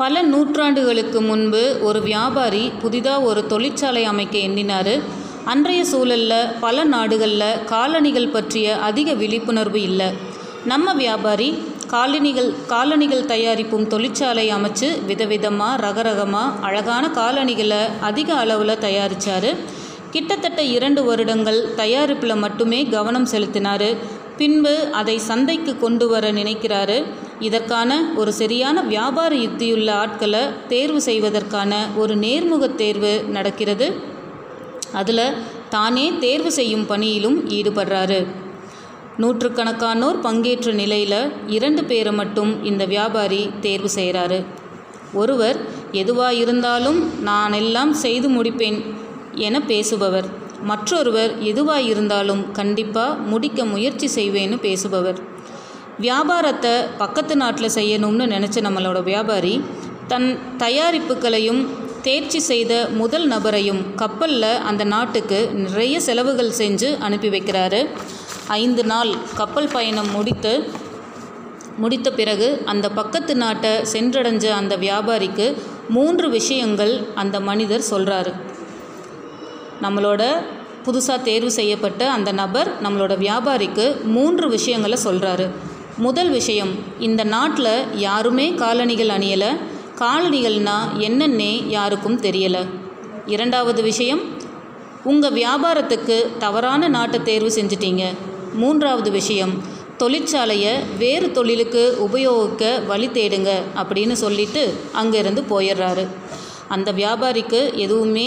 பல நூற்றாண்டுகளுக்கு முன்பு ஒரு வியாபாரி புதிதாக ஒரு தொழிற்சாலை அமைக்க எண்ணினார். அன்றைய சூழலில் பல நாடுகளில் காலணிகள் பற்றிய அதிக விழிப்புணர்வு இல்லை. நம்ம வியாபாரி காலணிகள் காலணிகள் தயாரிப்பும் தொழிற்சாலை அமைச்சு விதவிதமாக ரகரகமாக அழகான காலணிகளை அதிக அளவில் தயாரித்தார் கிட்டத்தட்ட இரண்டு வருடங்கள் தயாரிப்பில் மட்டுமே கவனம் செலுத்தினார். பின்பு அதை சந்தைக்கு கொண்டு வர நினைக்கிறாரு. இதற்கான ஒரு சரியான வியாபார யுக்தியுள்ள ஆட்களை தேர்வு செய்வதற்கான ஒரு நேர்முக தேர்வு நடக்கிறது. அதில் தானே தேர்வு செய்யும் பணியிலும் ஈடுபடுறாரு. நூற்றுக்கணக்கானோர் பங்கேற்ற நிலையில் இரண்டு பேரை மட்டும் இந்த வியாபாரி தேர்வு செய்கிறாரு ஒருவர் எதுவாக இருந்தாலும் நான் எல்லாம் செய்து முடிப்பேன் என பேசுபவர். மற்றொருவர் எதுவாக இருந்தாலும் கண்டிப்பாக முடிக்க முயற்சி செய்வேன்னு பேசுபவர். வியாபாரத்தை பக்கத்து நாட்டில் செய்யணும்னு நினச்ச நம்மளோட வியாபாரி தன் தயாரிப்புகளையும் தேர்ச்சி செய்த முதல் நபரையும் கப்பலில் அந்த நாட்டுக்கு நிறைய செலவுகள் செஞ்சு அனுப்பி வைக்கிறாரு. ஐந்து நாள் கப்பல் பயணம் முடித்து முடித்த பிறகு அந்த பக்கத்து நாட்டை சென்றடைஞ்ச அந்த வியாபாரிக்கு மூன்று விஷயங்கள் அந்த மனிதர் சொல்கிறாரு நம்மளோட புதுசாக தேர்வு செய்யப்பட்ட அந்த நபர் நம்மளோட வியாபாரிக்கு மூன்று விஷயங்களை சொல்கிறாரு முதல் விஷயம் இந்த நாட்டில் யாருமே காலணிகள் அணியலை. காலணிகள்னா என்னன்னே யாருக்கும் தெரியலை. இரண்டாவது விஷயம் உங்கள் வியாபாரத்துக்கு தவறான நாட்டை தேர்வு செஞ்சிட்டீங்க. மூன்றாவது விஷயம் தொழிற்சாலையை வேறு தொழிலுக்கு உபயோகிக்க வழி தேடுங்க அப்படின்னு சொல்லிட்டு அங்கேருந்து போயிடுறாரு அந்த வியாபாரிக்கு எதுவுமே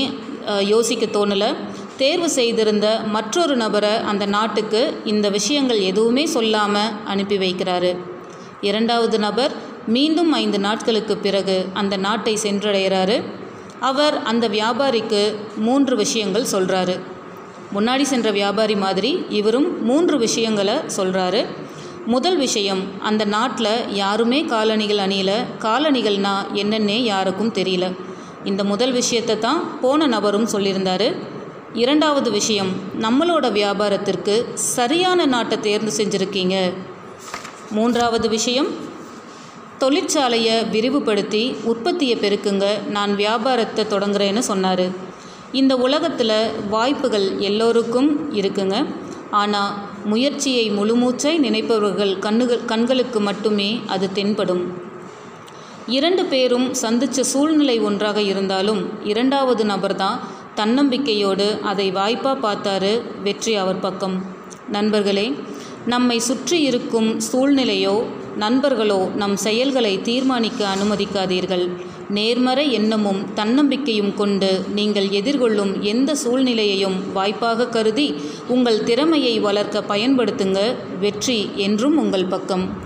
யோசிக்க தோணலை. தேர்வு செய்திருந்த மற்றொரு நபரை அந்த நாட்டுக்கு இந்த விஷயங்கள் எதுவுமே சொல்லாமல் அனுப்பி வைக்கிறாரு. இரண்டாவது நபர் மீண்டும் ஐந்து நாட்களுக்கு பிறகு அந்த நாட்டை சென்றடைகிறாரு. அவர் அந்த வியாபாரிக்கு மூன்று விஷயங்கள் சொல்கிறாரு முன்னாடி சென்ற வியாபாரி மாதிரி இவரும் மூன்று விஷயங்களை சொல்கிறாரு முதல் விஷயம் அந்த நாட்டில் யாருமே காலணிகள் அணியில. காலணிகள்னா என்னன்னே யாருக்கும் தெரியல. இந்த முதல் விஷயத்தை தான் போன நபரும் சொல்லியிருந்தாரு. இரண்டாவது விஷயம் நம்மளோட வியாபாரத்திற்கு சரியான நாட்டை தேர்ந்து செஞ்சுருக்கீங்க. மூன்றாவது விஷயம் தொழிற்சாலையை விரிவுபடுத்தி உற்பத்தியை பெருக்குங்க நான் வியாபாரத்தை தொடங்குறேன்னு சொன்னார். இந்த உலகத்தில் வாய்ப்புகள் எல்லோருக்கும் இருக்குங்க. ஆனால் முயற்சியை முழுமூச்சை நினைப்பவர்கள் கண்ணுகள் கண்களுக்கு மட்டுமே அது தென்படும். இரண்டு பேரும் சந்தித்த சூழ்நிலை ஒன்றாக இருந்தாலும் இரண்டாவது நபர் தான் தன்னம்பிக்கையோடு அதை வாய்ப்பாக பார்த்தாரு வெற்றி அவர் பக்கம். நண்பர்களே நம்மை சுற்றி இருக்கும் சூழ்நிலையோ நண்பர்களோ நம் செயல்களை தீர்மானிக்க அனுமதிக்காதீர்கள். நேர்மறை எண்ணமும் தன்னம்பிக்கையும் கொண்டு நீங்கள் எதிர்கொள்ளும் எந்த சூழ்நிலையையும் வாய்ப்பாக கருதி உங்கள் திறமையை வளர்க்க பயன்படுத்துங்க. வெற்றி என்றும் உங்கள் பக்கம்.